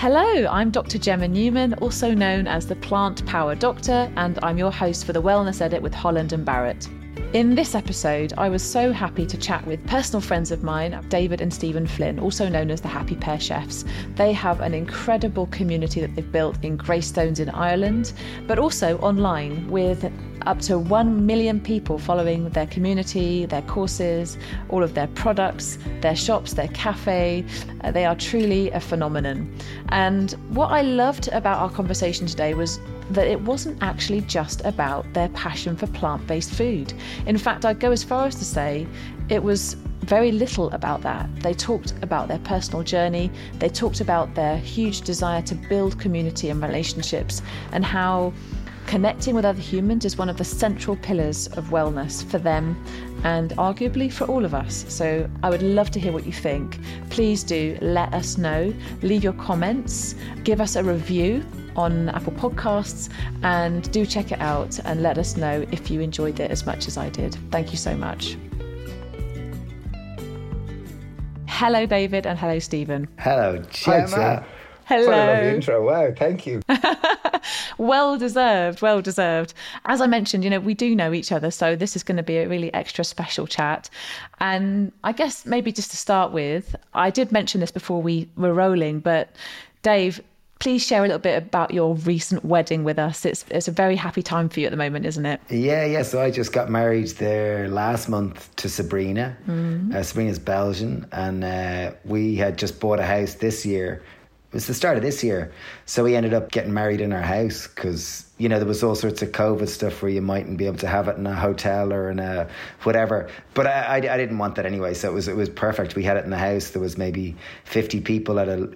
Hello, I'm Dr. Gemma Newman, also known as the Plant Power Doctor, and I'm your host for the Wellness Edit with Holland and Barrett. In this episode, I was so happy to chat with personal friends of mine, David and Stephen Flynn, also known as the Happy Pear Chefs. They have an incredible community that they've built in Greystones in Ireland, but also online with up to 1 million people following their community, their courses, all of their products, their shops, their cafe. Uh, they are truly a phenomenon. And what I loved about our conversation today was that it wasn't actually just about their passion for plant based food. In fact, I'd go as far as to say it was very little about that. They talked about their personal journey, they talked about their huge desire to build community and relationships, and how connecting with other humans is one of the central pillars of wellness for them and arguably for all of us. So I would love to hear what you think. Please do let us know, leave your comments, give us a review on Apple Podcasts, and do check it out and let us know if you enjoyed it as much as I did. Thank you so much. Hello, David, and hello, Stephen. Hello, Gemma. Hello. What a lovely intro. Wow, thank you. well deserved, well deserved. As I mentioned, you know, we do know each other, so this is going to be a really extra special chat. And I guess maybe just to start with, I did mention this before we were rolling, but Dave, please share a little bit about your recent wedding with us. It's it's a very happy time for you at the moment, isn't it? Yeah, yeah. So I just got married there last month to Sabrina. Mm. Uh, Sabrina's Belgian, and uh, we had just bought a house this year it was the start of this year. So we ended up getting married in our house because, you know, there was all sorts of COVID stuff where you mightn't be able to have it in a hotel or in a whatever. But I, I, I, didn't want that anyway. So it was, it was perfect. We had it in the house. There was maybe 50 people at a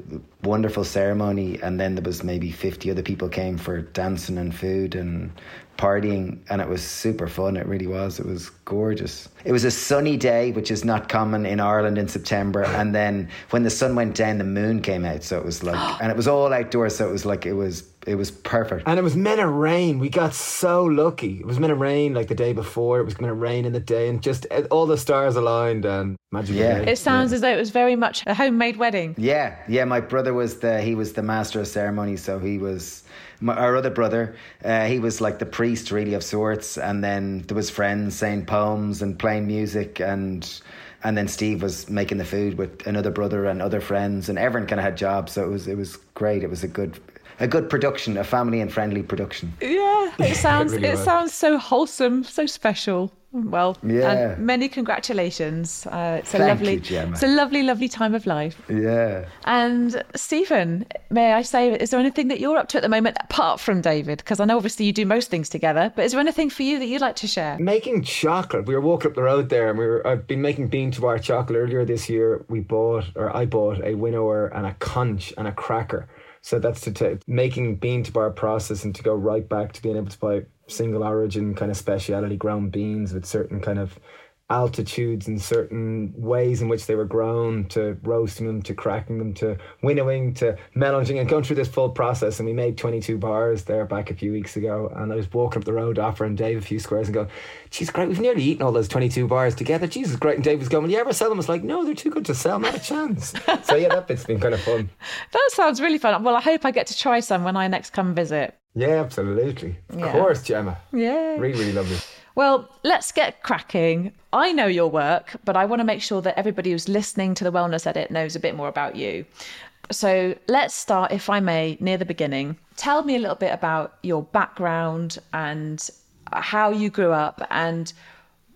wonderful ceremony. And then there was maybe 50 other people came for dancing and food and partying and it was super fun it really was it was gorgeous. It was a sunny day which is not common in Ireland in September and then when the sun went down the moon came out so it was like and it was all outdoors so it was like it was it was perfect. And it was meant to rain we got so lucky. It was meant to rain like the day before it was going to rain in the day and just uh, all the stars aligned and magic yeah. It sounds yeah. as though it was very much a homemade wedding. Yeah yeah my brother was the he was the master of ceremony so he was my, our other brother, uh, he was like the priest, really of sorts, and then there was friends saying poems and playing music, and and then Steve was making the food with another brother and other friends, and everyone kind of had jobs, so it was it was great. It was a good a good production, a family and friendly production. Yeah, it sounds it, really it sounds so wholesome, so special. Well, yeah. many congratulations. Uh, it's a Thank lovely, you, it's a lovely, lovely time of life. Yeah. And Stephen, may I say, is there anything that you're up to at the moment apart from David? Because I know obviously you do most things together, but is there anything for you that you'd like to share? Making chocolate. We were walking up the road there, and we were. I've been making bean to bar chocolate earlier this year. We bought, or I bought, a winnower and a conch and a cracker. So that's to take making bean to bar process and to go right back to being able to buy single origin kind of speciality ground beans with certain kind of altitudes and certain ways in which they were grown to roasting them to cracking them to winnowing to melanging and going through this full process and we made 22 bars there back a few weeks ago and I was walking up the road offering Dave a few squares and going geez great we've nearly eaten all those 22 bars together Jesus great and Dave was going will you ever sell them I was like no they're too good to sell not a chance so yeah that bit's been kind of fun that sounds really fun well I hope I get to try some when I next come visit yeah, absolutely. Of yeah. course, Gemma. Yeah. Really, really lovely. Well, let's get cracking. I know your work, but I want to make sure that everybody who's listening to the Wellness Edit knows a bit more about you. So let's start, if I may, near the beginning. Tell me a little bit about your background and how you grew up and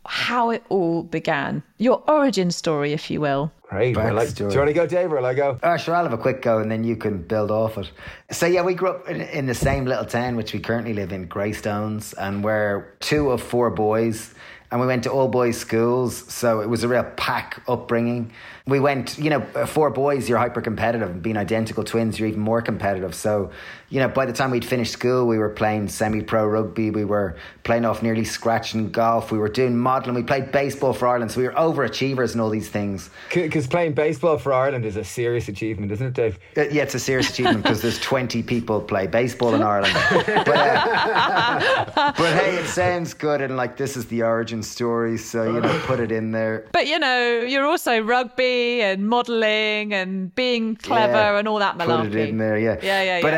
how it all began. Your origin story, if you will. Right. Well, like, do you want to go, Dave, or will I go? Oh, sure, I'll have a quick go and then you can build off it. So, yeah, we grew up in, in the same little town which we currently live in, Greystones, and we're two of four boys. And we went to all boys schools, so it was a real pack upbringing we went, you know, four boys, you're hyper competitive. And being identical twins, you're even more competitive. So, you know, by the time we'd finished school, we were playing semi pro rugby. We were playing off nearly scratching golf. We were doing modelling. We played baseball for Ireland. So we were overachievers and all these things. Because playing baseball for Ireland is a serious achievement, isn't it, Dave? Uh, yeah, it's a serious achievement because there's 20 people play baseball in Ireland. but, uh, but hey, it sounds good. And like, this is the origin origin story, so you know, put it in there. But you know, you're also rugby and modelling and being clever Yeah, and all that malarkey. Put it in there, yeah. Yeah, yeah, but,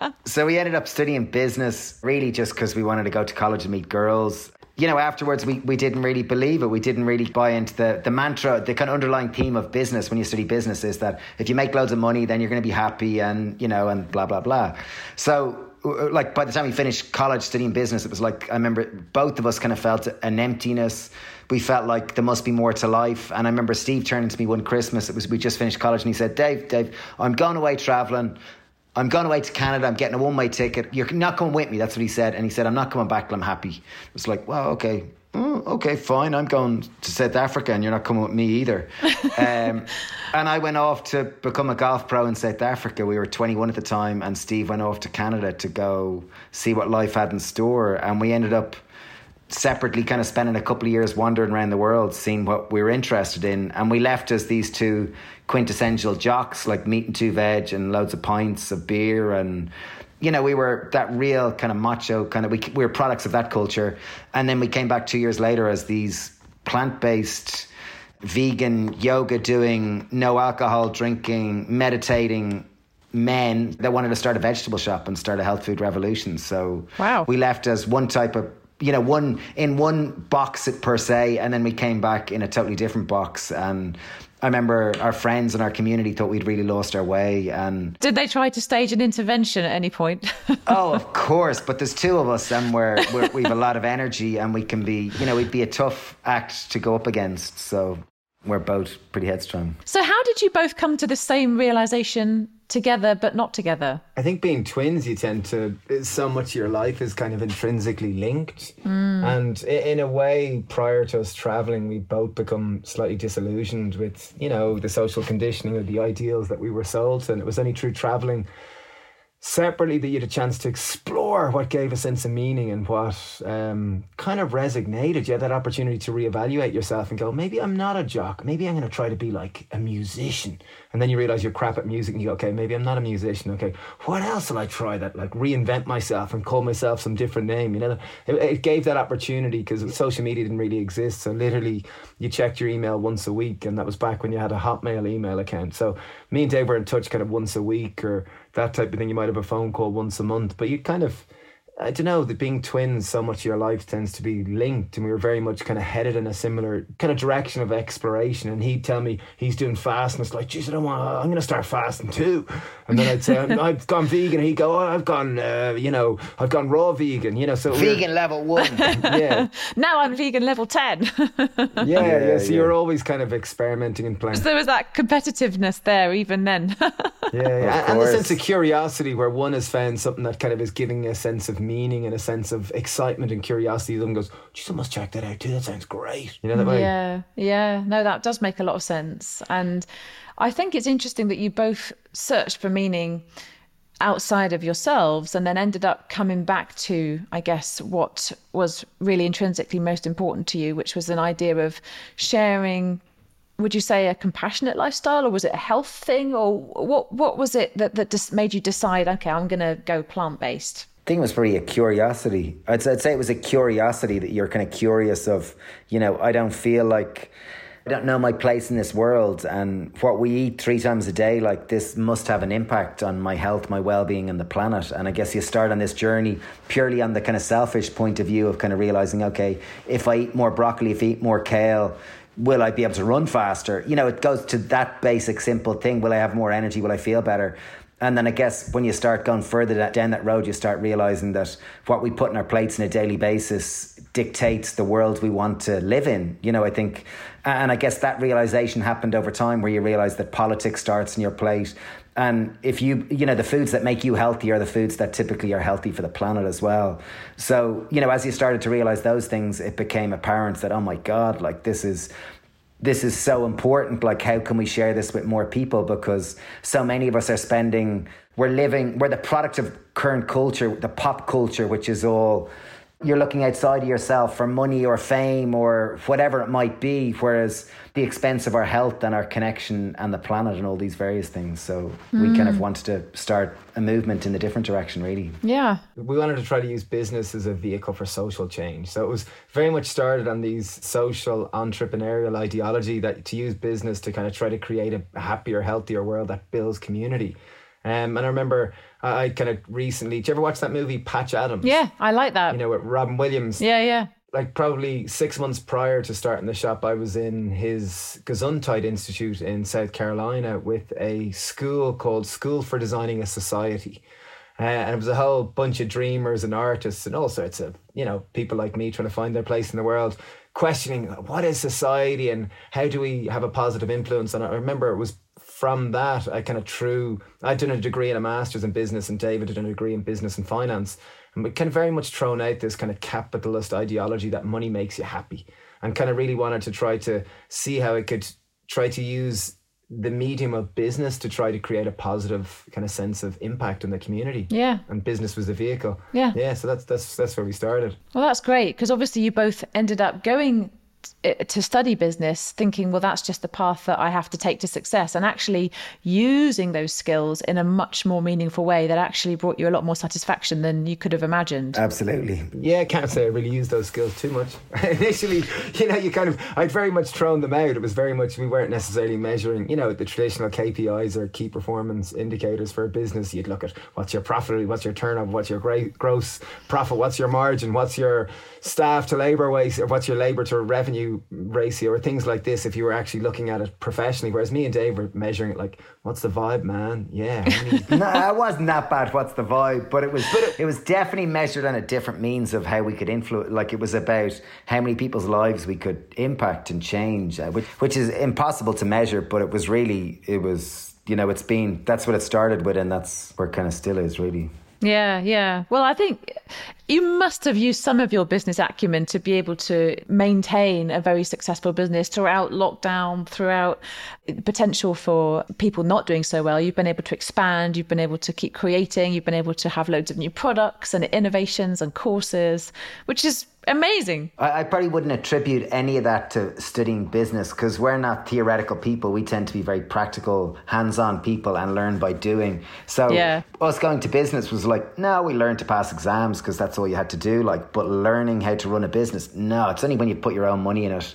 Uh, so we ended up studying business really just because we wanted to go to college and meet girls. You know, afterwards we, we didn't really believe it. We didn't really buy into the, the mantra, the kind of underlying theme of business when you study business is that if you make loads of money, then you're going to be happy and, you know, and blah, blah, blah. So Uh, like by the time we finished college studying business, it was like I remember both of us kind of felt an emptiness. We felt like there must be more to life. And I remember Steve turning to me one Christmas. It was we just finished college, and he said, "Dave, Dave, I'm going away traveling. I'm going away to Canada. I'm getting a one way ticket. You're not coming with me." That's what he said. And he said, "I'm not coming back till I'm happy." It was like, "Well, okay." Oh, okay, fine. I'm going to South Africa, and you're not coming with me either. um, and I went off to become a golf pro in South Africa. We were 21 at the time, and Steve went off to Canada to go see what life had in store. And we ended up separately kind of spending a couple of years wandering around the world, seeing what we were interested in. And we left as these two quintessential jocks, like meat and two veg and loads of pints of beer and you know, we were that real kind of macho kind of, we, we were products of that culture. And then we came back two years later as these plant based, vegan, yoga doing, no alcohol drinking, meditating men that wanted to start a vegetable shop and start a health food revolution. So Wow. we left as one type of you know one in one box per se and then we came back in a totally different box and I remember our friends and our community thought we'd really lost our way and Did they try to stage an intervention at any point? oh of course but there's two of us and we're, we're we've a lot of energy and we can be you know we'd be a tough act to go up against so we're both pretty headstrong so, how did you both come to the same realization together but not together? I think being twins, you tend to so much of your life is kind of intrinsically linked, hmm. and in a way, prior to us traveling, we both become slightly disillusioned with you know the social conditioning or the ideals that we were sold, and it was only through traveling separately that you had a chance to explore what gave a sense of meaning and what um, kind of resonated. You had that opportunity to reevaluate yourself and go, maybe I'm not a jock. Maybe I'm going to try to be like a musician. And then you realize you're crap at music and you go, okay, maybe I'm not a musician. Okay, what else will I try that like reinvent myself and call myself some different name? You know, it, it gave that opportunity because social media didn't really exist. So literally, you checked your email once a week, and that was back when you had a Hotmail email account. So me and Dave were in touch kind of once a week or that type of thing. You might have a phone call once a month, but you kind of, I don't know, that being twins, so much of your life tends to be linked, and we were very much kind of headed in a similar kind of direction of exploration. And he'd tell me he's doing fast, and it's like, geez, I don't want, I'm going to start fasting too. And then I'd say, I've gone vegan, and he'd go, oh, I've gone, uh, you know, I've gone raw vegan, you know, so vegan level one yeah, Now I'm vegan level 10. yeah, yeah, Yeah, So yeah. you're always kind of experimenting and playing. so there was that competitiveness there even then. Yeah, yeah. And, and the sense of curiosity where one has found something that kind of is giving a sense of meaning and a sense of excitement and curiosity. The other one goes, geez, I must check that out too. That sounds great. You know that way? Yeah, yeah. No, that does make a lot of sense. And I think it's interesting that you both searched for meaning outside of yourselves and then ended up coming back to, I guess, what was really intrinsically most important to you, which was an idea of sharing. Would you say a compassionate lifestyle, or was it a health thing, or what? What was it that that just made you decide? Okay, I'm going to go plant based. Think it was probably a curiosity. I'd, I'd say it was a curiosity that you're kind of curious of, you know, I don't feel like, I don't know my place in this world and what we eat three times a day, like this must have an impact on my health, my well being, and the planet. And I guess you start on this journey purely on the kind of selfish point of view of kind of realizing, okay, if I eat more broccoli, if I eat more kale, will I be able to run faster? You know, it goes to that basic, simple thing. Will I have more energy? Will I feel better? And then I guess when you start going further down that road, you start realizing that what we put in our plates on a daily basis dictates the world we want to live in. You know, I think, and I guess that realization happened over time where you realize that politics starts in your plate. And if you, you know, the foods that make you healthy are the foods that typically are healthy for the planet as well. So, you know, as you started to realize those things, it became apparent that, oh my God, like this is, this is so important. Like, how can we share this with more people? Because so many of us are spending, we're living, we're the product of current culture, the pop culture, which is all you're looking outside of yourself for money or fame or whatever it might be, whereas the expense of our health and our connection and the planet and all these various things. So mm. we kind of wanted to start a movement in a different direction, really. Yeah. We wanted to try to use business as a vehicle for social change. So it was very much started on these social entrepreneurial ideology that to use business to kind of try to create a happier, healthier world that builds community. Um, and I remember I, kind of recently. Did you ever watch that movie Patch Adams? Yeah, I like that. You know, with Robin Williams. Yeah, yeah. Like probably six months prior to starting the shop, I was in his Gesundheit Institute in South Carolina with a school called School for Designing a Society. Uh, and it was a whole bunch of dreamers and artists and all sorts of, you know, people like me trying to find their place in the world, questioning what is society and how do we have a positive influence. And I remember it was from that, I kind of true. I'd done a degree and a master's in business, and David did a degree in business and finance. And we kind of very much thrown out this kind of capitalist ideology that money makes you happy, and kind of really wanted to try to see how it could try to use the medium of business to try to create a positive kind of sense of impact in the community. Yeah. And business was the vehicle. Yeah. Yeah. So that's that's that's where we started. Well, that's great because obviously you both ended up going to study business thinking well that's just the path that i have to take to success. And actually using those skills in a much more meaningful way that actually brought you a lot more satisfaction than you could have imagined. Absolutely. Yeah i can't say i really used those skills too much. Initially you know you kind of i'd very much thrown them out. It was very much we weren't necessarily measuring you know the traditional kpis or key performance indicators for a business. You'd look at what's your profit what's your turnover what's your gross profit what's your margin what's your staff to labor waste or what's your labor to revenue ratio or things like this if you were actually looking at it professionally. Whereas me and Dave were measuring it like, what's the vibe, man? Yeah. no, it wasn't that bad. What's the vibe? But it was, but it, it was definitely measured on a different means of how we could influence. Like it was about how many people's lives we could impact and change, uh, which, which is impossible to measure. But it was really, it was, you know, it's been, that's what it started with. And that's where it kind of still is really. Yeah, yeah. Well, I think you must have used some of your business acumen to be able to maintain a very successful business throughout lockdown, throughout the potential for people not doing so well. You've been able to expand, you've been able to keep creating, you've been able to have loads of new products and innovations and courses, which is amazing. I, I probably wouldn't attribute any of that to studying business because we're not theoretical people. We tend to be very practical, hands on people and learn by doing. So, yeah. us going to business was like, no, we learned to pass exams because that's all you had to do. Like, but learning how to run a business, no, it's only when you put your own money in it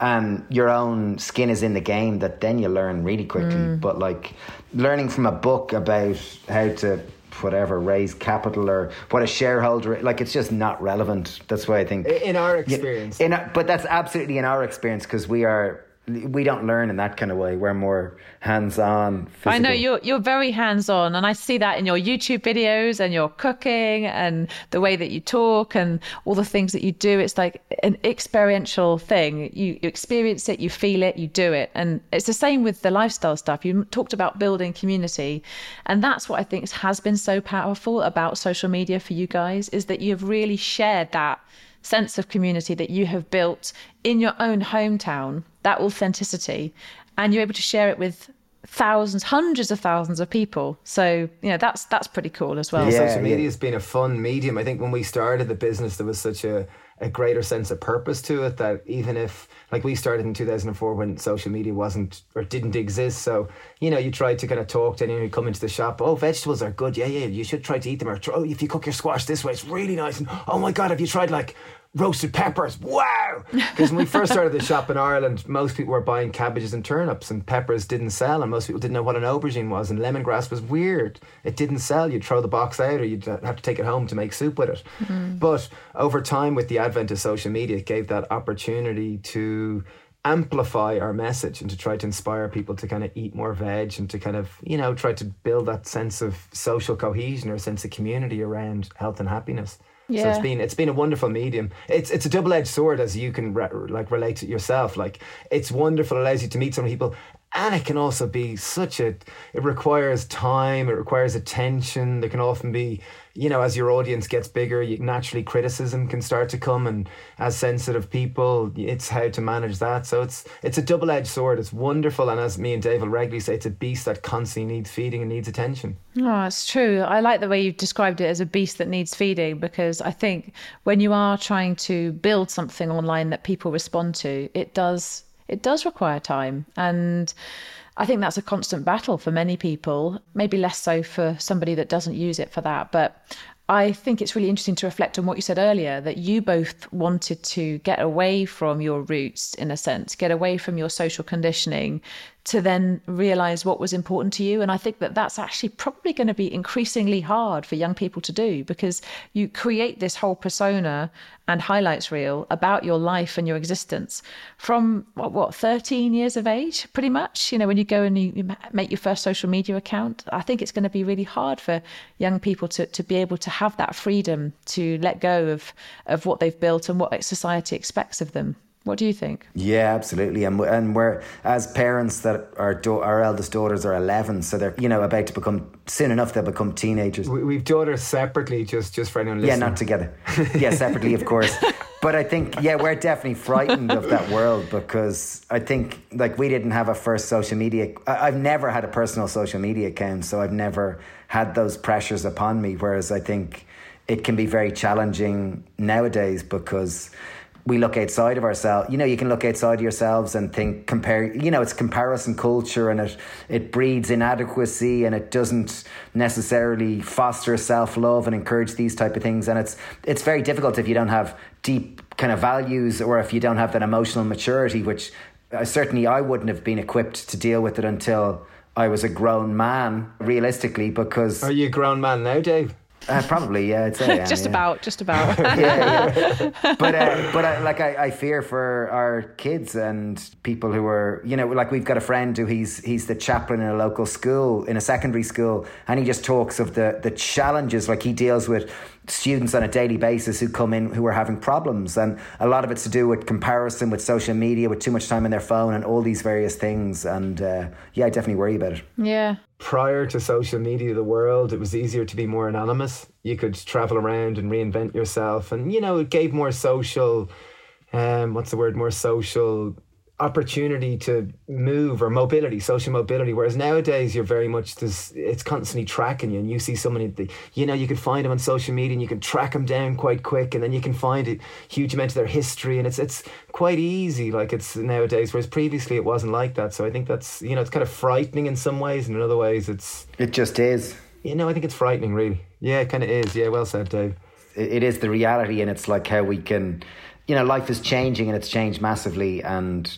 and your own skin is in the game that then you learn really quickly. Mm. But like learning from a book about how to whatever raise capital or what a shareholder like it's just not relevant. That's why i think in our experience. in, but that's absolutely in our experience because we are we don't learn in that kind of way. We're more hands-on. Physical. I know you're you're very hands-on, and I see that in your YouTube videos and your cooking and the way that you talk and all the things that you do. It's like an experiential thing. You, you experience it, you feel it, you do it, and it's the same with the lifestyle stuff. You talked about building community, and that's what I think has been so powerful about social media for you guys is that you have really shared that sense of community that you have built in your own hometown, that authenticity, and you're able to share it with thousands, hundreds of thousands of people. So you know that's that's pretty cool as well. Yeah, Social media yeah. has been a fun medium. I think when we started the business, there was such a a greater sense of purpose to it that even if like we started in 2004 when social media wasn't or didn't exist so you know you tried to kind of talk to anyone who come into the shop oh vegetables are good yeah yeah you should try to eat them or oh if you cook your squash this way it's really nice and oh my god have you tried like roasted peppers. Wow! Because when we first started the shop in Ireland, most people were buying cabbages and turnips, and peppers didn't sell, and most people didn't know what an aubergine was, and lemongrass was weird. It didn't sell. You'd throw the box out, or you'd have to take it home to make soup with it. Mm-hmm. But over time, with the advent of social media, it gave that opportunity to amplify our message and to try to inspire people to kind of eat more veg and to kind of you know try to build that sense of social cohesion or a sense of community around health and happiness yeah. So it's been it's been a wonderful medium. It's it's a double edged sword as you can re- like relate to yourself. Like it's wonderful, it allows you to meet some people and it can also be such a it requires time it requires attention. There can often be you know as your audience gets bigger you, naturally criticism can start to come and as sensitive people it's how to manage that. So it's it's a double-edged sword. It's wonderful. And as me and dave will regularly say it's a beast that constantly needs feeding and needs attention. Oh it's true. I like the way you've described it as a beast that needs feeding because i think when you are trying to build something online that people respond to it does it does require time. And I think that's a constant battle for many people, maybe less so for somebody that doesn't use it for that. But I think it's really interesting to reflect on what you said earlier that you both wanted to get away from your roots, in a sense, get away from your social conditioning to then realize what was important to you. And I think that that's actually probably going to be increasingly hard for young people to do because you create this whole persona and highlights reel about your life and your existence from what, what 13 years of age, pretty much. You know, when you go and you, make your first social media account, I think it's going to be really hard for young people to, to be able to have that freedom to let go of, of what they've built and what society expects of them. What do you think? Yeah, absolutely. And and we're as parents that our do- our eldest daughters are eleven, so they're you know about to become soon enough they'll become teenagers. We, we've daughters separately, just just for anyone listening. Yeah, not together. yeah, separately, of course. But I think yeah, we're definitely frightened of that world because I think like we didn't have a first social media. I've never had a personal social media account, so I've never had those pressures upon me. Whereas I think it can be very challenging nowadays because we look outside of ourselves. You know, you can look outside of yourselves and think, compare, you know, it's comparison culture and it, it breeds inadequacy and it doesn't necessarily foster self love and encourage these type of things. And it's, it's very difficult if you don't have deep kind of values or if you don't have that emotional maturity, which certainly I wouldn't have been equipped to deal with it until I was a grown man, realistically, because. Are you a grown man now, Dave? Uh, probably, yeah. I'd say, just yeah. about, just about. yeah, yeah. But uh, but uh, like I, I fear for our kids and people who are you know like we've got a friend who he's he's the chaplain in a local school in a secondary school and he just talks of the the challenges like he deals with students on a daily basis who come in who are having problems and a lot of it's to do with comparison with social media with too much time on their phone and all these various things and uh, yeah I definitely worry about it yeah prior to social media the world it was easier to be more anonymous. You could travel around and reinvent yourself and you know it gave more social um what's the word? More social opportunity to move or mobility, social mobility. Whereas nowadays you're very much this, it's constantly tracking you, and you see somebody, you know, you can find them on social media and you can track them down quite quick, and then you can find a huge amount of their history, and it's it's quite easy. Like it's nowadays, whereas previously it wasn't like that. So I think that's you know it's kind of frightening in some ways, and in other ways it's it just is. You know, I think it's frightening, really. Yeah, it kind of is. Yeah, well said, Dave. It is the reality, and it's like how we can you know, life is changing and it's changed massively, and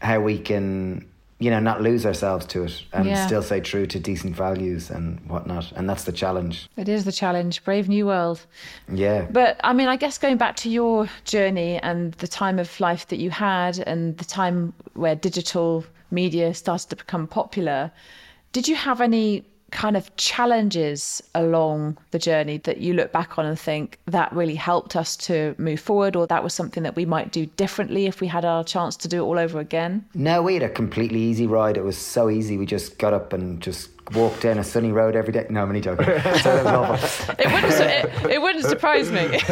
how we can, you know, not lose ourselves to it and Yeah. still stay true to decent values and whatnot. And that's the challenge. It is the challenge. Brave new world. Yeah. But I mean, I guess going back to your journey and the time of life that you had and the time where digital media started to become popular, did you have any kind of challenges along the journey that you look back on and think that really helped us to move forward or that was something that we might do differently if we had our chance to do it all over again? No, we had a completely easy ride. It was so easy. We just got up and just walked down a sunny road every day. No, I'm only joking. so that was awful. It wouldn't, it, it wouldn't surprise me.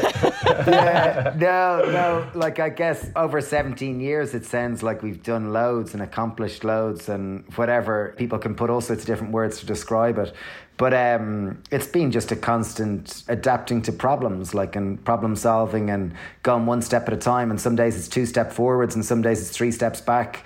Yeah, no, no. Like I guess over 17 years, it sounds like we've done loads and accomplished loads and whatever. People can put all sorts of different words to describe it. But um, it's been just a constant adapting to problems, like and problem solving and going one step at a time. And some days it's two step forwards, and some days it's three steps back.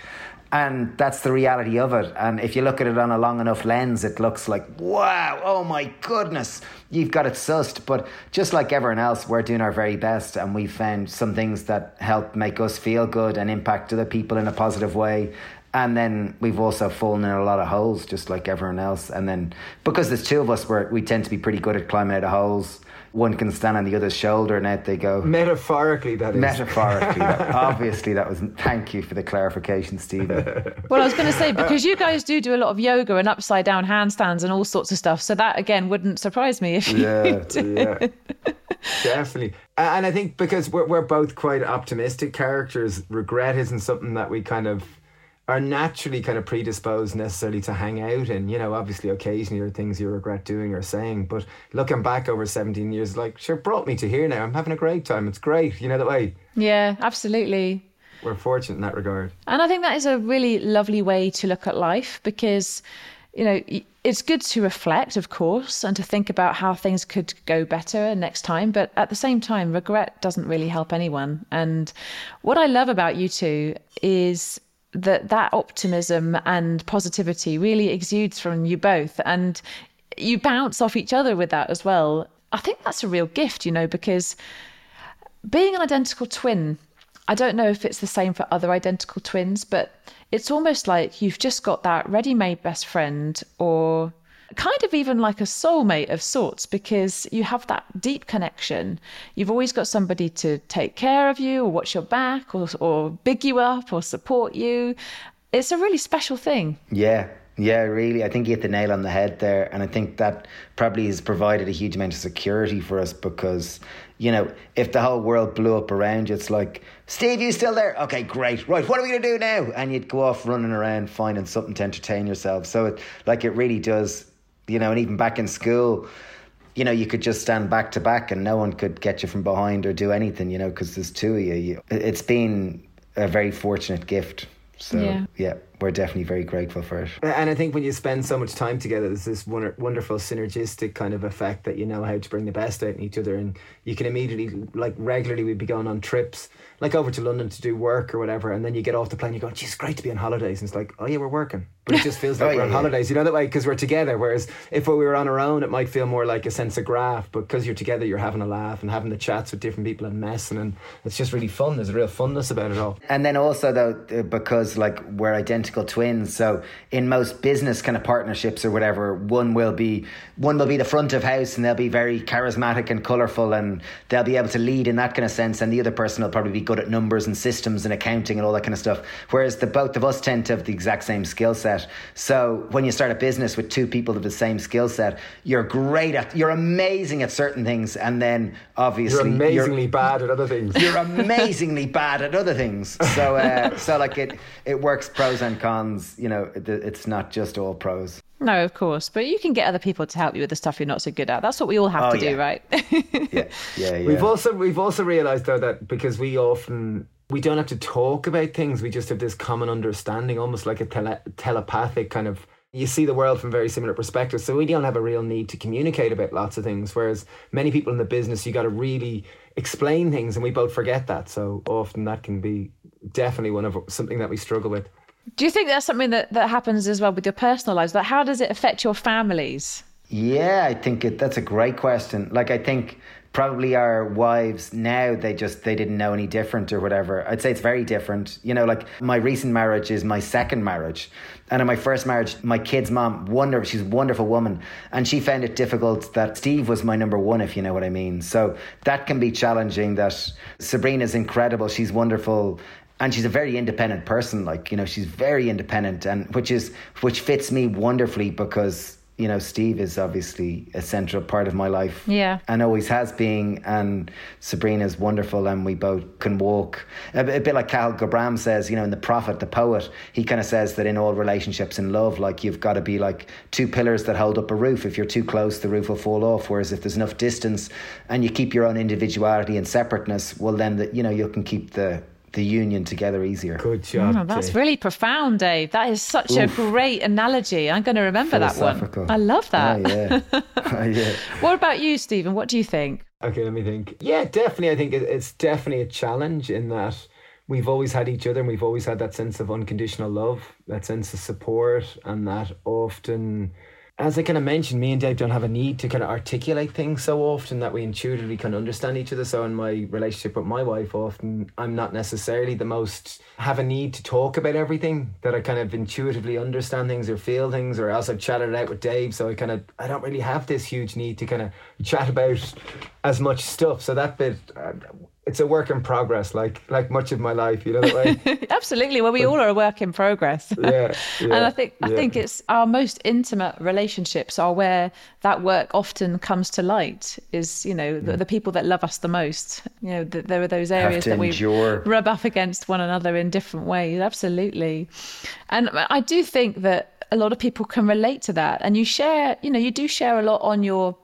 And that's the reality of it. And if you look at it on a long enough lens, it looks like, wow, oh my goodness, you've got it sussed. But just like everyone else, we're doing our very best. And we've found some things that help make us feel good and impact other people in a positive way. And then we've also fallen in a lot of holes, just like everyone else. And then because there's two of us, we're, we tend to be pretty good at climbing out of holes. One can stand on the other's shoulder and out they go. Metaphorically, that is. Metaphorically, that, obviously, that was. Thank you for the clarification, Stephen. Well, I was going to say because you guys do do a lot of yoga and upside down handstands and all sorts of stuff, so that again wouldn't surprise me if you Yeah, did. yeah, definitely. And I think because we're we're both quite optimistic characters, regret isn't something that we kind of are naturally kind of predisposed necessarily to hang out and you know obviously occasionally there are things you regret doing or saying but looking back over 17 years like sure brought me to here now. I'm having a great time. It's great. You know that way? Yeah absolutely. We're fortunate in that regard. And i think that is a really lovely way to look at life because you know it's good to reflect of course and to think about how things could go better next time but at the same time regret doesn't really help anyone. And what i love about you two is that that optimism and positivity really exudes from you both and you bounce off each other with that as well. I think that's a real gift you know because being an identical twin i don't know if it's the same for other identical twins but it's almost like you've just got that ready-made best friend or kind of even like a soulmate of sorts because you have that deep connection. You've always got somebody to take care of you or watch your back or, or big you up or support you. It's a really special thing. Yeah, yeah, really. I think you hit the nail on the head there. And I think that probably has provided a huge amount of security for us because, you know, if the whole world blew up around you, it's like, Steve, you still there? Okay, great. Right, what are we going to do now? And you'd go off running around finding something to entertain yourself. So, it, like, it really does you know, and even back in school, you know, you could just stand back to back and no one could get you from behind or do anything, you know, because there's two of you. It's been a very fortunate gift. So, yeah. yeah we're definitely very grateful for it. And I think when you spend so much time together, there's this wonderful synergistic kind of effect that you know how to bring the best out in each other. And you can immediately, like regularly, we'd be going on trips, like over to London to do work or whatever. And then you get off the plane, you go, geez, it's great to be on holidays. And it's like, oh yeah, we're working. But it just feels oh, like oh, we're yeah, on holidays, you know, that way, because we're together. Whereas if we were on our own, it might feel more like a sense of graft. But because you're together, you're having a laugh and having the chats with different people and messing. And it's just really fun. There's a real funness about it all. And then also, though, uh, because like we're identical twins, so in most business kind of partnerships or whatever, one will be one will be the front of house and they'll be very charismatic and colourful and they'll be able to lead in that kind of sense. And the other person will probably be good at numbers and systems and accounting and all that kind of stuff. Whereas the both of us tend to have the exact same skill set. So when you start a business with two people of the same skill set, you're great at you're amazing at certain things and then obviously you're amazingly you're, bad at other things. You're amazingly bad at other things. So uh, so like it it works pros and cons, you know know, it's not just all pros. No, of course, but you can get other people to help you with the stuff you're not so good at. That's what we all have oh, to yeah. do, right? yeah, yeah, yeah. We've also we've also realised though that because we often we don't have to talk about things, we just have this common understanding, almost like a tele- telepathic kind of. You see the world from very similar perspectives, so we don't have a real need to communicate about lots of things. Whereas many people in the business, you got to really explain things, and we both forget that. So often that can be definitely one of something that we struggle with. Do you think that's something that, that happens as well with your personal lives? Like, how does it affect your families? Yeah, I think it, that's a great question. Like, I think probably our wives now they just they didn't know any different or whatever. I'd say it's very different. You know like my recent marriage is my second marriage. And in my first marriage my kid's mom wonderful she's a wonderful woman. And she found it difficult that steve was my number one if you know what i mean. So that can be challenging that sabrina's incredible. She's wonderful and she's a very independent person like you know she's very independent and which is which fits me wonderfully because you know steve is obviously a central part of my life yeah. and always has been and sabrina's wonderful and we both can walk. A, a bit like Kahlil Gibran says you know in the prophet the poet he kind of says that in all relationships in love like you've got to be like two pillars that hold up a roof. If you're too close the roof will fall off whereas if there's enough distance and you keep your own individuality and separateness well then the, you know you can keep the the union together easier. Good job. Oh, that's really profound, Dave. That is such Oof. a great analogy. I'm going to remember that one. I love that. Oh, yeah. oh, yeah. What about you, Stephen? What do you think? Okay, let me think. Yeah, definitely. I think it's definitely a challenge in that we've always had each other and we've always had that sense of unconditional love, that sense of support, and that often as I kind of mentioned, me and Dave don't have a need to kind of articulate things so often that we intuitively of understand each other. So in my relationship with my wife, often I'm not necessarily the most have a need to talk about everything that I kind of intuitively understand things or feel things, or else I've chatted it out with Dave. So I kind of I don't really have this huge need to kind of chat about as much stuff. So that bit. Uh, It's a work in progress, like like much of my life. You know that way. Absolutely. Well, we all are a work in progress. yeah, yeah, And I think I yeah. think it's our most intimate relationships are where that work often comes to light. Is you know the, mm. the people that love us the most. You know the, there are those areas that endure. we rub up against one another in different ways. Absolutely. And I do think that a lot of people can relate to that. And you share, you know, you do share a lot on your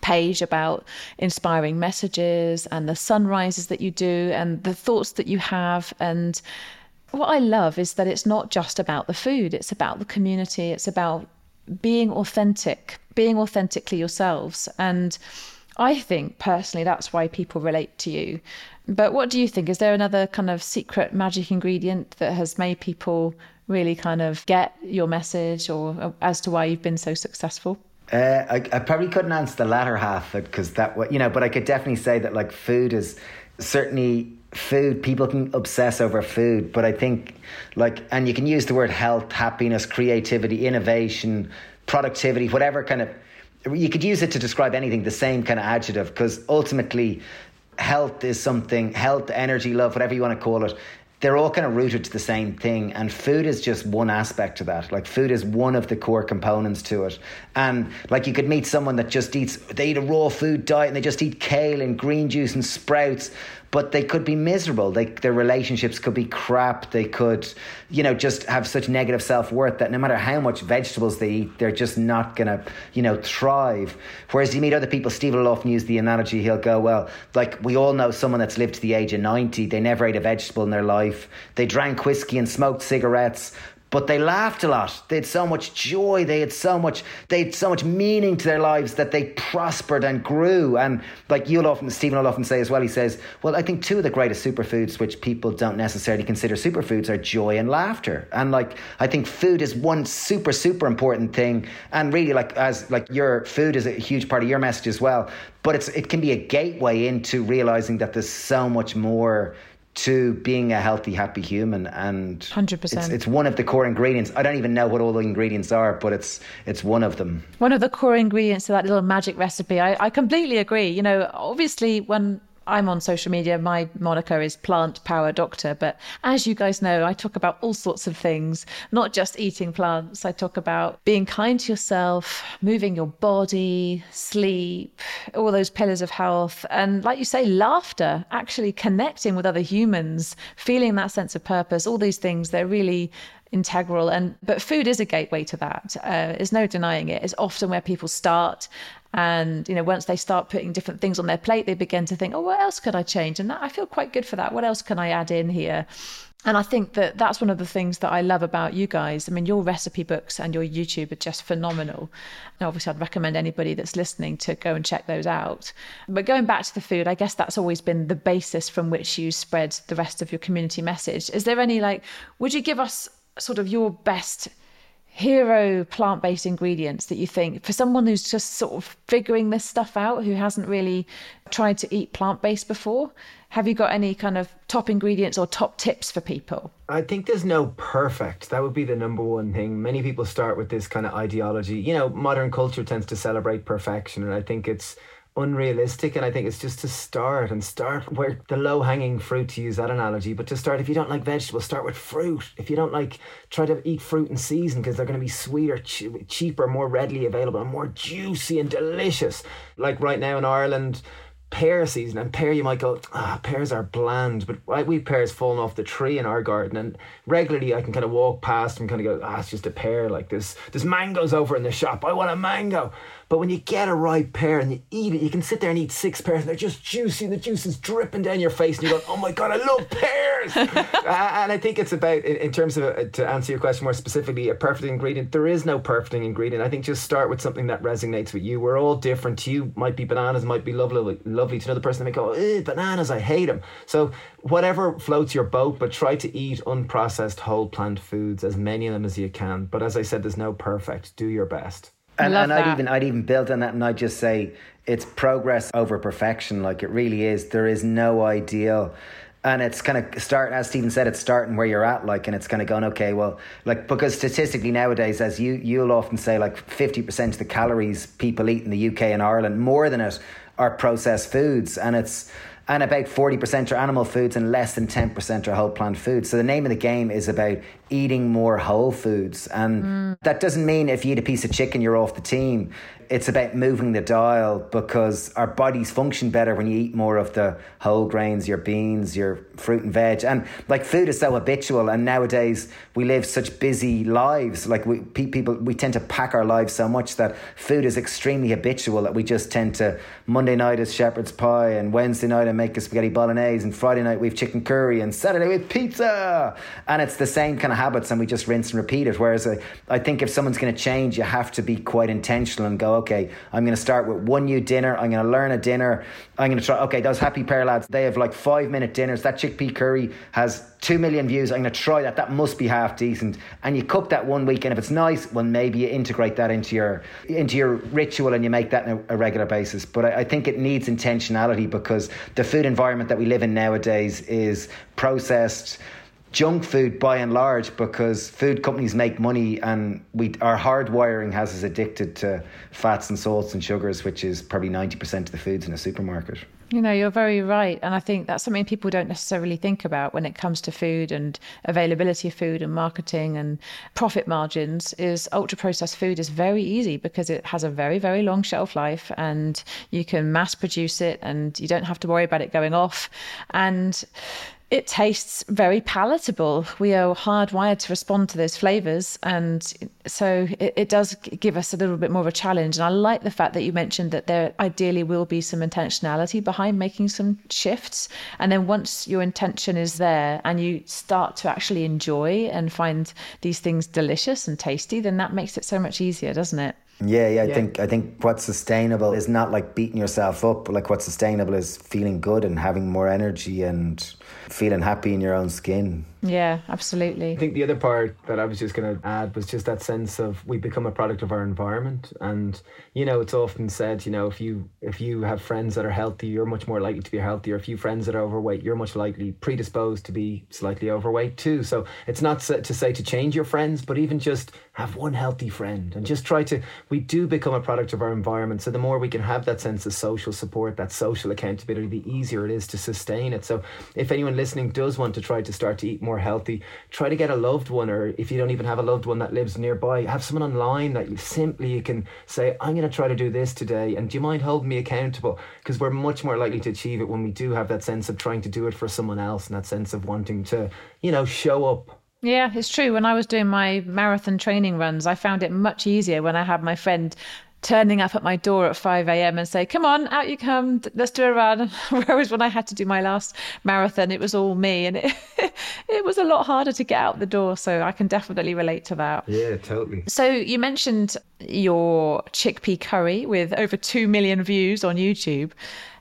page about inspiring messages and the sunrises that you do and the thoughts that you have. And what I love is that it's not just about the food it's about the community it's about being authentic being authentically yourselves. And I think personally that's why people relate to you. But what do you think? Is there another kind of secret magic ingredient that has made people really kind of get your message or uh, as to why you've been so successful uh, I, I, probably couldn't answer the latter half because that, you know, but I could definitely say that like food is certainly food. People can obsess over food, but I think like, and you can use the word health, happiness, creativity, innovation, productivity, whatever kind of, you could use it to describe anything, the same kind of adjective, because ultimately, health is something, health, energy, love, whatever you want to call it, they're all kind of rooted to the same thing and food is just one aspect to that. Like food is one of the core components to it. And like you could meet someone that just eats they eat a raw food diet and they just eat kale and green juice and sprouts but they could be miserable. They, their relationships could be crap. They could, you know, just have such negative self worth that no matter how much vegetables they eat, they're just not going to, you know, thrive. Whereas you meet other people, Stephen will often use the analogy, he'll go, well, like we all know someone that's lived to the age of 90, they never ate a vegetable in their life. They drank whiskey and smoked cigarettes, but they laughed a lot. They had so much joy. They had so much. They had so much meaning to their lives that they prospered and grew. And like you'll often, Stephen will often say as well. He says, "Well, I think two of the greatest superfoods, which people don't necessarily consider superfoods, are joy and laughter." And like I think food is one super super important thing. And really, like as like your food is a huge part of your message as well. But it's it can be a gateway into realizing that there's so much more to being a healthy, happy human. And 100%. It's, it's, one of the core ingredients. I don't even know what all the ingredients are, but it's it's one of them. One of the core ingredients of that little magic recipe. I, I completely agree. You know, obviously, when I'm on social media. My moniker is Plant Power Doctor. But as you guys know, I talk about all sorts of things, not just eating plants. I talk about being kind to yourself, moving your body, sleep, all those pillars of health. And like you say, laughter, actually connecting with other humans, feeling that sense of purpose, all these things, they're really integral and but food is a gateway to that uh, there's no denying it it's often where people start and you know once they start putting different things on their plate they begin to think oh what else could i change and that, i feel quite good for that what else can i add in here and I think that that's one of the things that I love about you guys. I mean, your recipe books and your YouTube are just phenomenal. And obviously, I'd recommend anybody that's listening to go and check those out. But going back to the food, I guess that's always been the basis from which you spread the rest of your community message. Is there any, like, would you give us sort of your best hero plant based ingredients that you think for someone who's just sort of figuring this stuff out, who hasn't really tried to eat plant based before? Have you got any kind of top ingredients or top tips for people? I think there's no perfect. That would be the number one thing. Many people start with this kind of ideology. You know, modern culture tends to celebrate perfection, and I think it's unrealistic and i think it's just to start and start where the low hanging fruit to use that analogy but to start if you don't like vegetables start with fruit. If you don't like try to eat fruit in season because they're going to be sweeter ch- cheaper more readily available and more juicy and delicious. Like right now in ireland pear season and pear you might go ah pears are bland but we pears falling off the tree in our garden and regularly I can kind of walk past and kind of go ah it's just a pear like this there's mangoes over in the shop. I want a mango but when you get a ripe pear and you eat it, you can sit there and eat six pears and they're just juicy. The juice is dripping down your face and you're going, oh my God, I love pears. uh, and I think it's about, in, in terms of, uh, to answer your question more specifically, a perfect ingredient. There is no perfect ingredient. I think just start with something that resonates with you. We're all different. To you might be bananas, might be lovely, lovely to another person. They might go, bananas, I hate them. So whatever floats your boat, but try to eat unprocessed whole plant foods, as many of them as you can. But as I said, there's no perfect. Do your best. And, and I'd even I'd even build on that and I'd just say it's progress over perfection. Like it really is. There is no ideal. And it's kind of start as Stephen said, it's starting where you're at, like, and it's kind of going, okay, well, like because statistically nowadays, as you you'll often say, like fifty percent of the calories people eat in the UK and Ireland, more than it, are processed foods, and it's and about 40% are animal foods and less than 10% are whole plant foods. So the name of the game is about eating more whole foods. And mm. that doesn't mean if you eat a piece of chicken, you're off the team it's about moving the dial because our bodies function better when you eat more of the whole grains, your beans, your fruit and veg. And like food is so habitual, and nowadays we live such busy lives. Like we people, we tend to pack our lives so much that food is extremely habitual that we just tend to Monday night is shepherd's pie, and Wednesday night I make a spaghetti bolognese, and Friday night we have chicken curry, and Saturday have pizza. And it's the same kind of habits, and we just rinse and repeat it. Whereas I, I think if someone's going to change, you have to be quite intentional and go okay, I'm going to start with one new dinner. I'm going to learn a dinner. I'm going to try, okay, those Happy Pear lads, they have like five minute dinners. That chickpea curry has two million views. I'm going to try that. That must be half decent. And you cook that one week, and if it's nice, well, maybe you integrate that into your into your ritual and you make that on a regular basis. But I, I think it needs intentionality because the food environment that we live in nowadays is processed junk food by and large because food companies make money and we our hard wiring has us addicted to fats and salts and sugars which is probably 90% of the foods in a supermarket. You know you're very right. And i think that's something people don't necessarily think about when it comes to food and availability of food and marketing and profit margins is ultra processed food is very easy because it has a very very long shelf life and you can mass produce it and you don't have to worry about it going off. And it tastes very palatable. We are hardwired to respond to those flavors. And so it, it, does give us a little bit more of a challenge. And I like the fact that you mentioned that there ideally will be some intentionality behind making some shifts. And then once your intention is there and you start to actually enjoy and find these things delicious and tasty, then that makes it so much easier, doesn't it? Yeah, yeah, I yeah. think I think what's sustainable is not like beating yourself up. Like what's sustainable is feeling good and having more energy and feeling happy in your own skin. Yeah, absolutely. I think the other part that I was just going to add was just that sense of we become a product of our environment, and you know, it's often said, you know, if you if you have friends that are healthy, you're much more likely to be healthier. If you have friends that are overweight, you're much likely predisposed to be slightly overweight too. So it's not to say to change your friends, but even just have one healthy friend and just try to. We do become a product of our environment. So the more we can have that sense of social support, that social accountability, the easier it is to sustain it. So if anyone listening does want to try to start to eat more healthy. Try to get a loved one, or if you don't even have a loved one that lives nearby, have someone online that you simply you can say, "I'm going to try to do this today," and do you mind holding me accountable? Because we're much more likely to achieve it when we do have that sense of trying to do it for someone else, and that sense of wanting to, you know, show up yeah, it's true. When I was doing my marathon training runs, I found it much easier when I had my friend turning up at my door at 5 a.m. and say, Come on, out you come, let's do a run. Whereas when I had to do my last marathon, it was all me and it, it was a lot harder to get out the door. So I can definitely relate to that. Yeah, totally. So you mentioned your chickpea curry with over 2 million views on YouTube.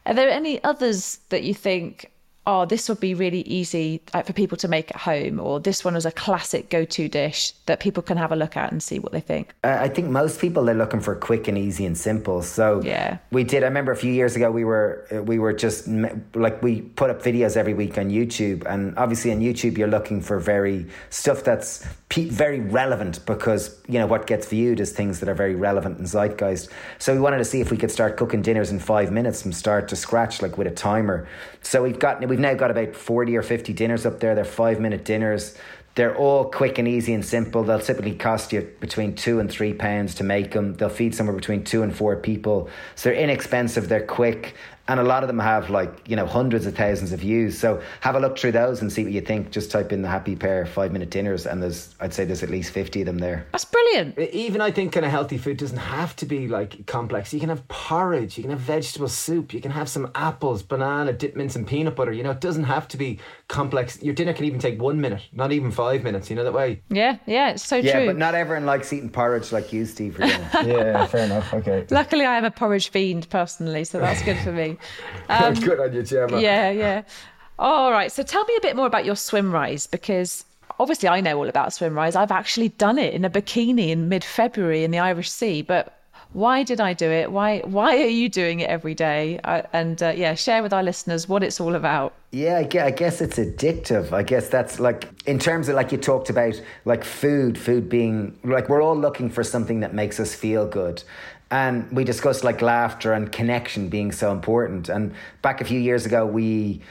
Are there any others that you think oh, this would be really easy for people to make at home, or this one is a classic go to dish that people can have a look at and see what they think? Uh, I think most people they're looking for quick and easy and simple. So yeah, we did. I remember a few years ago we were uh, we were just like we put up videos every week on YouTube, and obviously on YouTube you're looking for very stuff that's very relevant because you know what gets viewed is things that are very relevant and zeitgeist. So we wanted to see if we could start cooking dinners in five minutes from start to scratch, like with a timer. So we've got we've now got about forty or fifty dinners up there. They're five minute dinners. They're all quick and easy and simple. They'll typically cost you between two and three pounds to make them. They'll feed somewhere between two and four people. So they're inexpensive, they're quick, and a lot of them have like you know hundreds of thousands of views. So have a look through those and see what you think. Just type in the Happy Pear five minute dinners and there's i'd say there's at least 50 of them there. That's brilliant. Even i think kind of healthy food doesn't have to be like complex. You can have porridge you can have vegetable soup you can have some apples banana dipped in some peanut butter you know it doesn't have to be complex. Your dinner can even take one minute not even five minutes you know that way? Yeah yeah it's so yeah, true. but not everyone likes eating porridge like you steve yeah fair enough okay. Luckily i am a porridge fiend personally so that's good for me um, good on you, Gemma. Yeah, yeah. All right. So tell me a bit more about your swim rise because obviously I know all about swim rise. I've actually done it in a bikini in mid February in the Irish Sea, but why did I do it? Why why are you doing it every day? Uh, and uh, yeah, share with our listeners what it's all about. Yeah, I guess it's addictive. I guess that's like in terms of like you talked about like food, food being like we're all looking for something that makes us feel good. And we discussed like laughter and connection being so important. And back a few years ago, we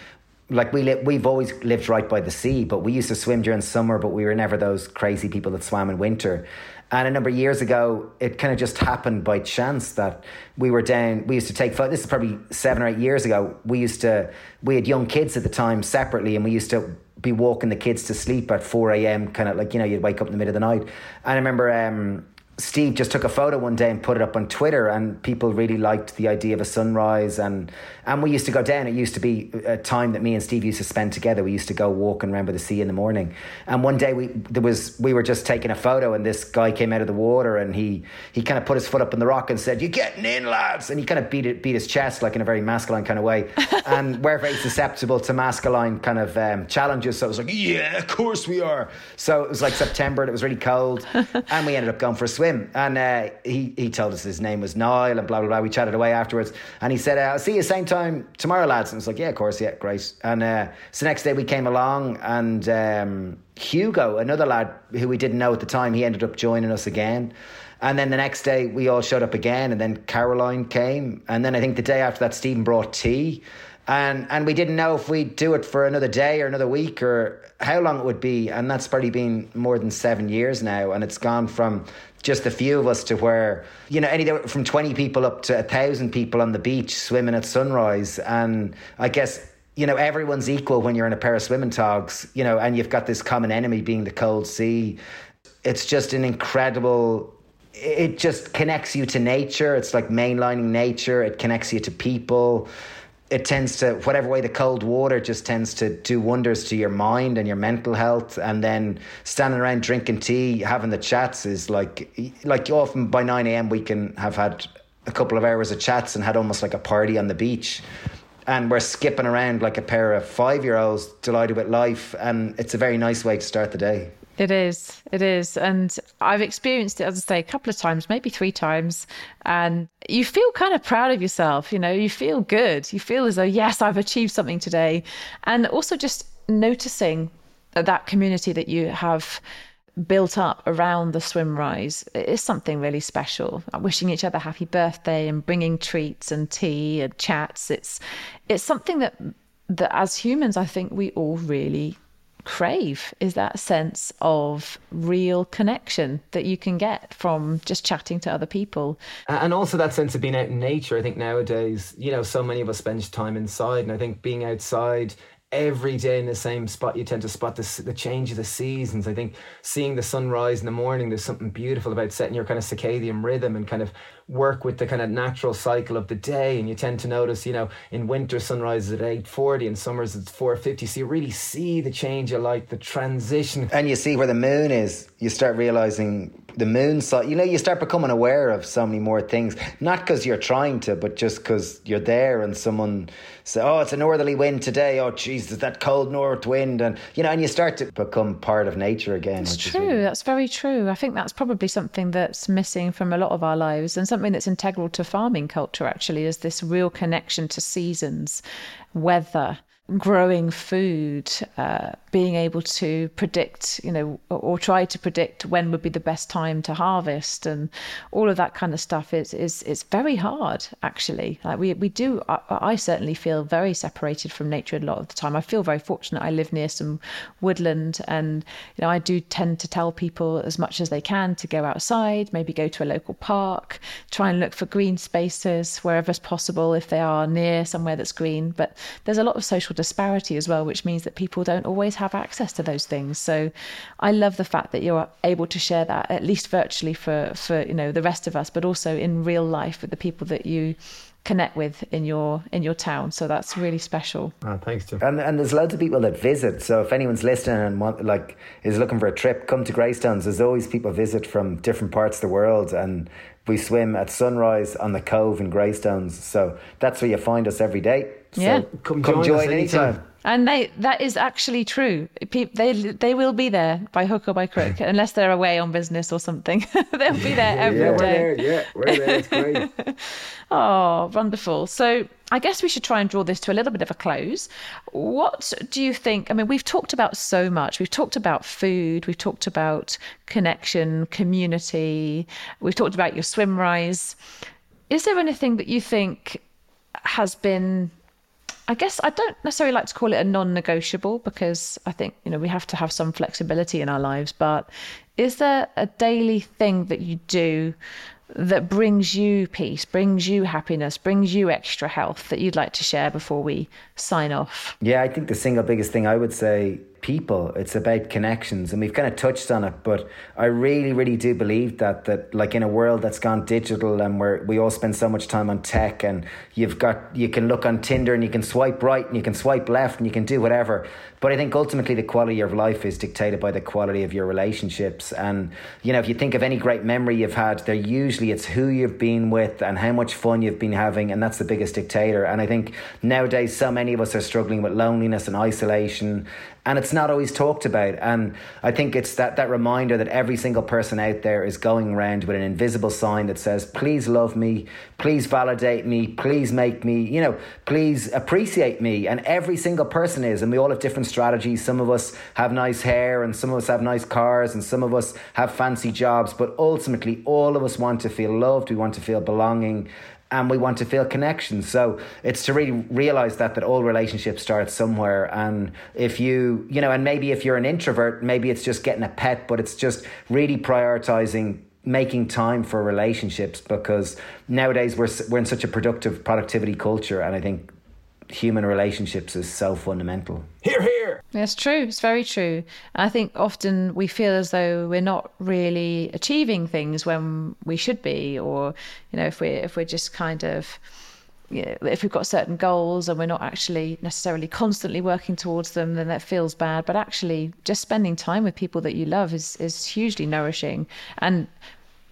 like we li- we've always lived right by the sea, but we used to swim during summer, but we were never those crazy people that swam in winter. And a number of years ago, it kind of just happened by chance that we were down. We used to take photos. This is probably seven or eight years ago. We used to. We had young kids at the time separately, and we used to be walking the kids to sleep at four a.m. Kind of like you know you'd wake up in the middle of the night. And I remember um, Steve just took a photo one day and put it up on Twitter, and people really liked the idea of a sunrise. and And we used to go down. It used to be a time that me and Steve used to spend together. We used to go walking around by the sea in the morning. And one day we there was we were just taking a photo, and this guy came out of the water, and he he kind of put his foot up in the rock and said, "You're getting in, lads?" And he kind of beat it beat his chest like in a very masculine kind of way. and we're very susceptible to masculine kind of um, challenges, so it was like, "Yeah, of course we are." So it was like September, and it was really cold, and we ended up going for a swim swim. And uh, he, he told us his name was Niall and blah, blah, blah. We chatted away afterwards. And he said, I'll see you same time tomorrow, lads. And I was like, yeah, of course, yeah, great. And uh, so the next day we came along and um, Hugo, another lad who we didn't know at the time, he ended up joining us again. And then the next day we all showed up again. And then Caroline came. And then I think the day after that, Stephen brought tea and and we didn't know if we'd do it for another day or another week or how long it would be and that's probably been more than seven years now and it's gone from just a few of us to where you know anything from 20 people up to a thousand people on the beach swimming at sunrise. And i guess you know everyone's equal when you're in a pair of swimming togs you know and you've got this common enemy being the cold sea. It's just an incredible it just connects you to nature. It's like mainlining nature. It connects you to people it tends to whatever way the cold water just tends to do wonders to your mind and your mental health. And then standing around drinking tea having the chats is like like often by 9 a.m we can have had a couple of hours of chats and had almost like a party on the beach. And we're skipping around like a pair of five year olds delighted with life. And it's a very nice way to start the day it is. It is. And I've experienced it, as I say, a couple of times, maybe three times. And you feel kind of proud of yourself. You know, you feel good. You feel as though, yes, I've achieved something today. And also just noticing that, that community that you have built up around the swim rise is something really special. Uh, wishing each other happy birthday and bringing treats and tea and chats. It's it's something that that as humans, I think we all really crave is that sense of real connection that you can get from just chatting to other people. And also that sense of being out in nature. I think nowadays, you know, so many of us spend time inside. And I think being outside every day in the same spot, you tend to spot the, the change of the seasons. I think seeing the sunrise in the morning, there's something beautiful about setting your kind of circadian rhythm and kind of work with the kind of natural cycle of the day. And you tend to notice, you know, in winter sunrises at 8.40 and summers it's 4.50. So you really see the change of light, the transition. And you see where the moon is. You start realizing the moon side. You know, you start becoming aware of so many more things. Not because you're trying to, but just because you're there and someone say, "Oh, it's a northerly wind today." Oh, Jesus, that cold north wind, and you know, and you start to become part of nature again. It's true. Really... That's very true. I think that's probably something that's missing from a lot of our lives, and something that's integral to farming culture. Actually, is this real connection to seasons, weather growing food, uh, being able to predict, you know, or, or, try to predict when would be the best time to harvest, and all of that kind of stuff is is it's very hard actually. Like we we do, I, I, certainly feel very separated from nature a lot of the time. I feel very fortunate. I live near some woodland, and you know, I do tend to tell people as much as they can to go outside, maybe go to a local park, try and look for green spaces wherever possible if they are near somewhere that's green. But there's a lot of social disparity as well, which means that people don't always have access to those things. So I love the fact that you're able to share that at least virtually for for you know the rest of us, but also in real life with the people that you connect with in your in your town. So that's really special. Oh, thanks, Tim. And and there's loads of people that visit. So if anyone's listening and want like is looking for a trip, come to Greystones. There's always people visit from different parts of the world, and we swim at sunrise on the cove in Greystones. So that's where you find us every day. Yeah. So Come come join join, us anytime. anytime. And they that is actually true. Pe- They they will be there by hook or by crook, unless they're away on business or something. They'll be there every day. yeah, we're there. Yeah, we're there. It's great. Oh, wonderful. So I guess we should try and draw this to a little bit of a close. What do you think? I mean, we've talked about so much. We've talked about food, we've talked about connection, community, we've talked about your swim rise. Is there anything that you think has been I guess I don't necessarily like to call it a non-negotiable because I think you know we have to have some flexibility in our lives. But is there a daily thing that you do that brings you peace, brings you happiness, brings you extra health that you'd like to share before we sign off? Yeah, I think the single biggest thing I would say people it's about connections and we've kind of touched on it but i really really do believe that that like in a world that's gone digital and where we all spend so much time on tech and you've got you can look on tinder and you can swipe right and you can swipe left and you can do whatever but i think ultimately the quality of life is dictated by the quality of your relationships and you know if you think of any great memory you've had they're usually it's who you've been with and how much fun you've been having and that's the biggest dictator and i think nowadays so many of us are struggling with loneliness and isolation and it's not always talked about. And i think it's that that reminder that every single person out there is going around with an invisible sign that says please love me please validate me please make me you know please appreciate me. And every single person is and we all have different strategies. Some of us have nice hair and some of us have nice cars and some of us have fancy jobs but ultimately all of us want to feel loved. We want to feel belonging and we want to feel connection. So it's to really realize that that all relationships start somewhere. And if you, you know, and maybe if you're an introvert, maybe it's just getting a pet, but it's just really prioritizing making time for relationships because nowadays we're we're in such a productive productivity culture, and I think human relationships is so fundamental. Here, here. It's true. It's very true. I think often we feel as though we're not really achieving things when we should be, or you know, if we're if we're just kind of you know, if we've got certain goals and we're not actually necessarily constantly working towards them, then that feels bad. But actually, just spending time with people that you love is is hugely nourishing and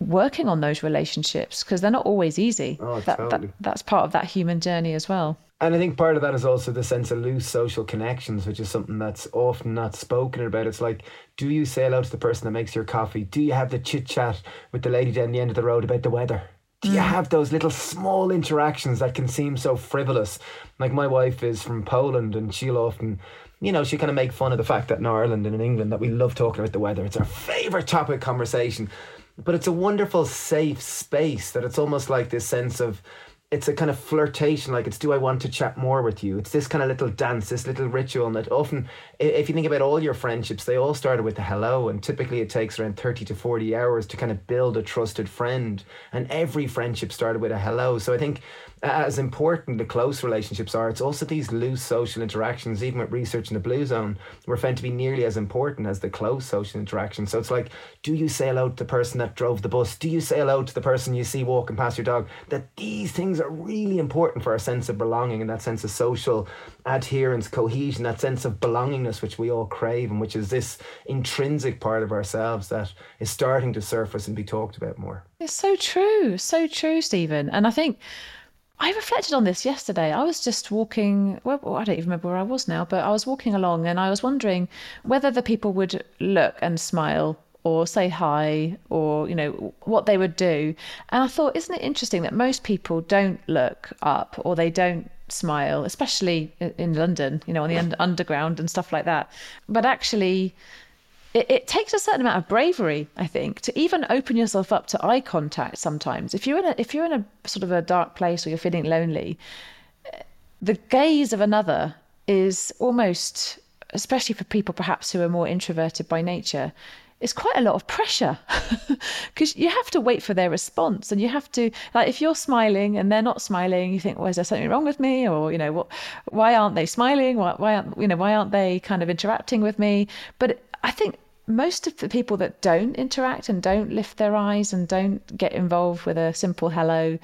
working on those relationships because they're not always easy. Oh, that, totally. that, that's part of that human journey as well. And I think part of that is also the sense of loose social connections, which is something that's often not spoken about. It's like, do you say hello to the person that makes your coffee? Do you have the chit chat with the lady down the end of the road about the weather? Do you mm. have those little small interactions that can seem so frivolous? Like my wife is from Poland and she'll often, you know, she kind of make fun of the fact that in Ireland and in England that we love talking about the weather. It's our favourite topic of conversation. But it's a wonderful safe space that it's almost like this sense of it's a kind of flirtation like it's do i want to chat more with you? It's this kind of little dance this little ritual and that often if you think about all your friendships they all started with a hello and typically it takes around 30 to 40 hours to kind of build a trusted friend and every friendship started with a hello. So i think as important the close relationships are it's also these loose social interactions even with research in the blue zone were found to be nearly as important as the close social interactions so it's like do you say hello to the person that drove the bus? Do you say hello to the person you see walking past your dog? That these things are really important for our sense of belonging and that sense of social adherence cohesion that sense of belongingness which we all crave and which is this intrinsic part of ourselves that is starting to surface and be talked about more It's so true, so true, Stephen. And I think I reflected on this yesterday. I was just walking, well, I don't even remember where I was now, but I was walking along and I was wondering whether the people would look and smile or say hi or, you know, what they would do. And I thought, isn't it interesting that most people don't look up or they don't smile, especially in London, you know, on the un- underground and stuff like that. But actually, it, it takes a certain amount of bravery, I think, to even open yourself up to eye contact. Sometimes, if you're in a if you're in a sort of a dark place or you're feeling lonely, the gaze of another is almost, especially for people perhaps who are more introverted by nature, it's quite a lot of pressure. Because you have to wait for their response and you have to like if you're smiling and they're not smiling you think well is there something wrong with me? Or you know what why aren't they smiling? Why, why aren't you know why aren't they kind of interacting with me? But i think most of the people that don't interact and don't lift their eyes and don't get involved with a simple hello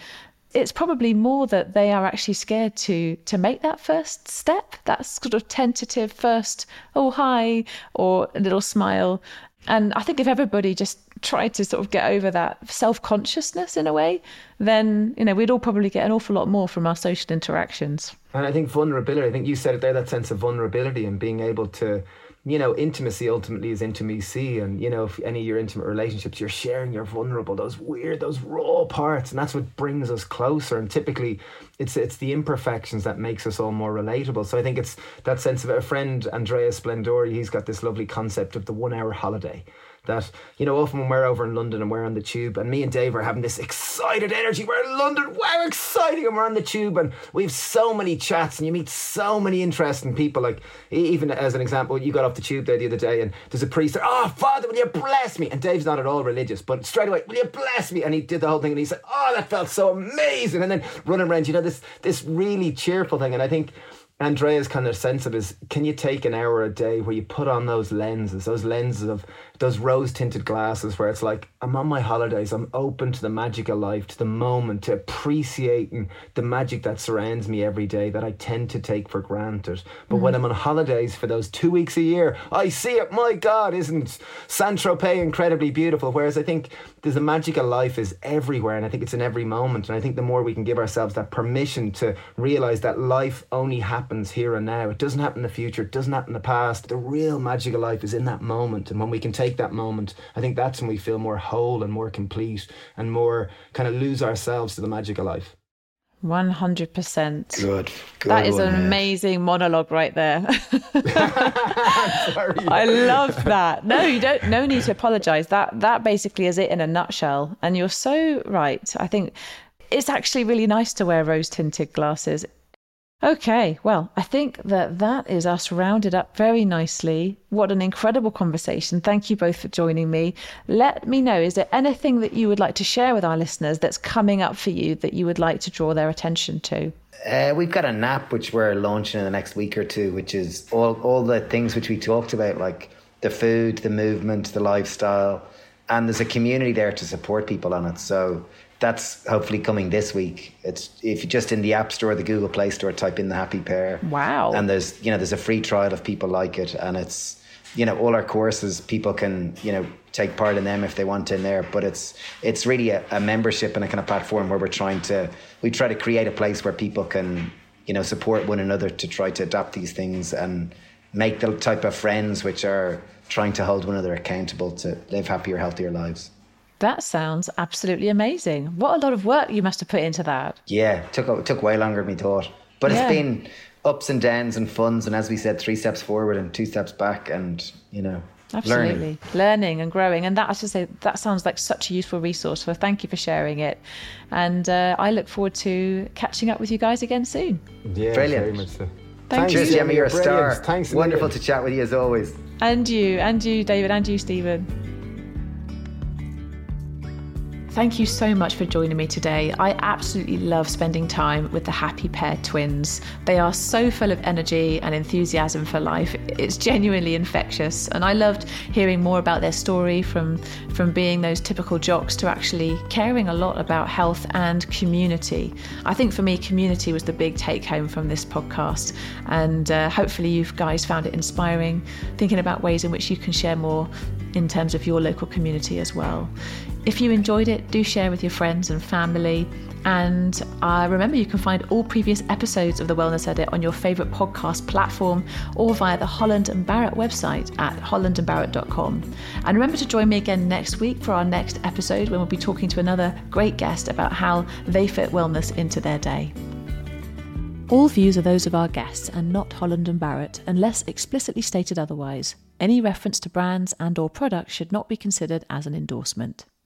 it's probably more that they are actually scared to to make that first step that sort of tentative first oh hi or a little smile and i think if everybody just tried to sort of get over that self consciousness in a way, then you know we'd all probably get an awful lot more from our social interactions. And I think vulnerability. I think you said it there. That sense of vulnerability and being able to you know, intimacy ultimately is intimacy. And, you know, if any of your intimate relationships, you're sharing your vulnerable, those weird, those raw parts. And that's what brings us closer. And typically it's it's the imperfections that makes us all more relatable. So I think it's that sense of a friend, Andrea Splendori, he's got this lovely concept of the one hour holiday that, you know, often when we're over in London and we're on the tube and me and Dave are having this excited energy, we're in London, wow, exciting, and we're on the tube and we have so many chats and you meet so many interesting people. Like, even as an example, you got off the tube there the other day and there's a priest there, oh, Father, will you bless me? And Dave's not at all religious, but straight away, will you bless me? And he did the whole thing and he said, oh, that felt so amazing. And then running around, you know, this, this really cheerful thing. And I think, Andrea's kind of sense of is can you take an hour a day where you put on those lenses, those lenses of those rose tinted glasses where it's like, I'm on my holidays, I'm open to the magic of life, to the moment, to appreciating the magic that surrounds me every day that I tend to take for granted. But mm. when I'm on holidays for those two weeks a year, I see it. My God, isn't Saint Tropez incredibly beautiful? Whereas I think there's a magic of life is everywhere, and I think it's in every moment. And I think the more we can give ourselves that permission to realize that life only happens here and now, it doesn't happen in the future, it doesn't happen in the past. The real magic of life is in that moment. And when we can take take that moment, I think that's when we feel more whole and more complete and more kind of lose ourselves to the magic of life. 100%. Good. good that is an amazing monologue right there. I love that. No, you don't no need to apologize. That that basically is it in a nutshell. And you're so right. I think it's actually really nice to wear rose tinted glasses. Okay, well, I think that that is us rounded up very nicely. What an incredible conversation. Thank you both for joining me. Let me know, is there anything that you would like to share with our listeners that's coming up for you that you would like to draw their attention to? Uh, we've got a app which we're launching in the next week or two, which is all, all the things which we talked about, like the food, the movement, the lifestyle, and there's a community there to support people on it. So that's hopefully coming this week. It's if you just in the App Store, the Google Play Store, type in the Happy Pear. Wow! And there's you know there's a free trial if people like it, and it's you know all our courses people can you know take part in them if they want in there. But it's it's really a, a membership and a kind of platform where we're trying to we try to create a place where people can you know support one another to try to adapt these things and make the type of friends which are trying to hold one another accountable to live happier, healthier lives. That sounds absolutely amazing. What a lot of work you must have put into that. Yeah, it took, it took way longer than we thought. But yeah. it's been ups and downs and funds. And as we said, three steps forward and two steps back. And, you know, Absolutely. Learning. learning. and growing. And that, I should say, that sounds like such a useful resource. So thank you for sharing it. And uh, I look forward to catching up with you guys again soon. Yeah, Brilliant. very much so. Thank Cheers, you. Gemma, you're a star. Thanks. Wonderful to chat with you as always. And you, and you, David, and you, Stephen. Thank you so much for joining me today. I absolutely love spending time with the Happy Pear twins. They are so full of energy and enthusiasm for life. It's genuinely infectious. And I loved hearing more about their story from, from being those typical jocks to actually caring a lot about health and community. I think for me, community was the big take home from this podcast. And uh, hopefully, you guys found it inspiring, thinking about ways in which you can share more in terms of your local community as well. If you enjoyed it, do share with your friends and family. And uh, remember, you can find all previous episodes of The Wellness Edit on your favourite podcast platform or via the Holland and Barrett website at hollandandbarrett.com. And remember to join me again next week for our next episode when we'll be talking to another great guest about how they fit wellness into their day. All views are those of our guests and not Holland and Barrett unless explicitly stated otherwise. Any reference to brands and or products should not be considered as an endorsement.